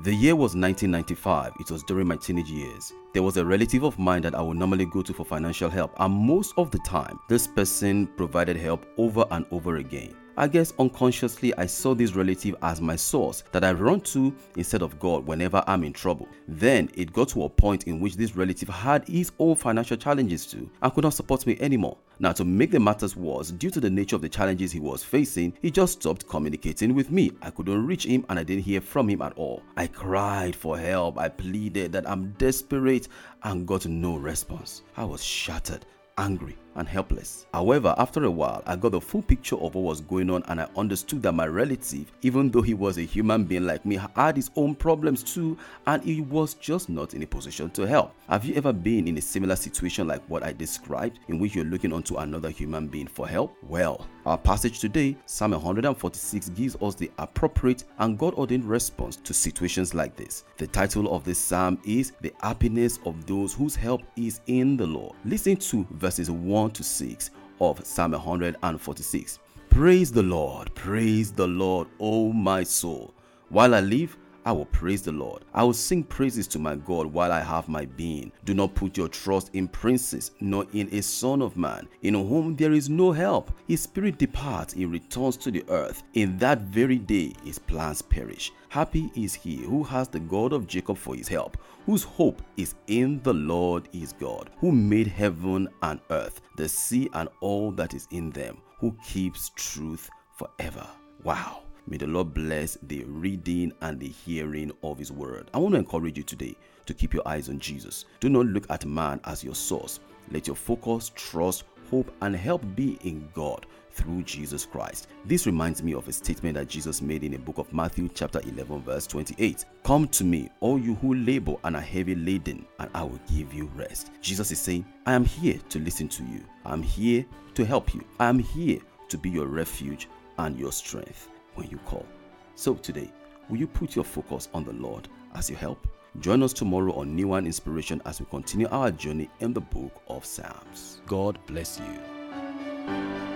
The year was 1995. It was during my teenage years. There was a relative of mine that I would normally go to for financial help, and most of the time, this person provided help over and over again. I guess unconsciously I saw this relative as my source that I run to instead of God whenever I'm in trouble. Then it got to a point in which this relative had his own financial challenges too and could not support me anymore. Now, to make the matters worse, due to the nature of the challenges he was facing, he just stopped communicating with me. I couldn't reach him and I didn't hear from him at all. I cried for help, I pleaded that I'm desperate and got no response. I was shattered angry and helpless. However, after a while, I got the full picture of what was going on and I understood that my relative, even though he was a human being like me, had his own problems too and he was just not in a position to help. Have you ever been in a similar situation like what I described, in which you're looking onto another human being for help? Well, our passage today, Psalm 146, gives us the appropriate and God ordained response to situations like this. The title of this psalm is The Happiness of Those Whose Help is in the Lord. Listen to verses 1 1 to 6 of Psalm 146. Praise the Lord, praise the Lord, O my soul. While I live, I will praise the Lord. I will sing praises to my God while I have my being. Do not put your trust in princes, nor in a son of man, in whom there is no help. His spirit departs, he returns to the earth. In that very day, his plans perish. Happy is he who has the God of Jacob for his help, whose hope is in the Lord his God, who made heaven and earth, the sea and all that is in them, who keeps truth forever. Wow. May the Lord bless the reading and the hearing of His word. I want to encourage you today to keep your eyes on Jesus. Do not look at man as your source. Let your focus, trust, hope, and help be in God through Jesus Christ. This reminds me of a statement that Jesus made in the book of Matthew, chapter 11, verse 28. Come to me, all you who labor and are heavy laden, and I will give you rest. Jesus is saying, I am here to listen to you. I'm here to help you. I am here to be your refuge and your strength when you call. So today, will you put your focus on the Lord as you help? Join us tomorrow on New and Inspiration as we continue our journey in the book of Psalms. God bless you.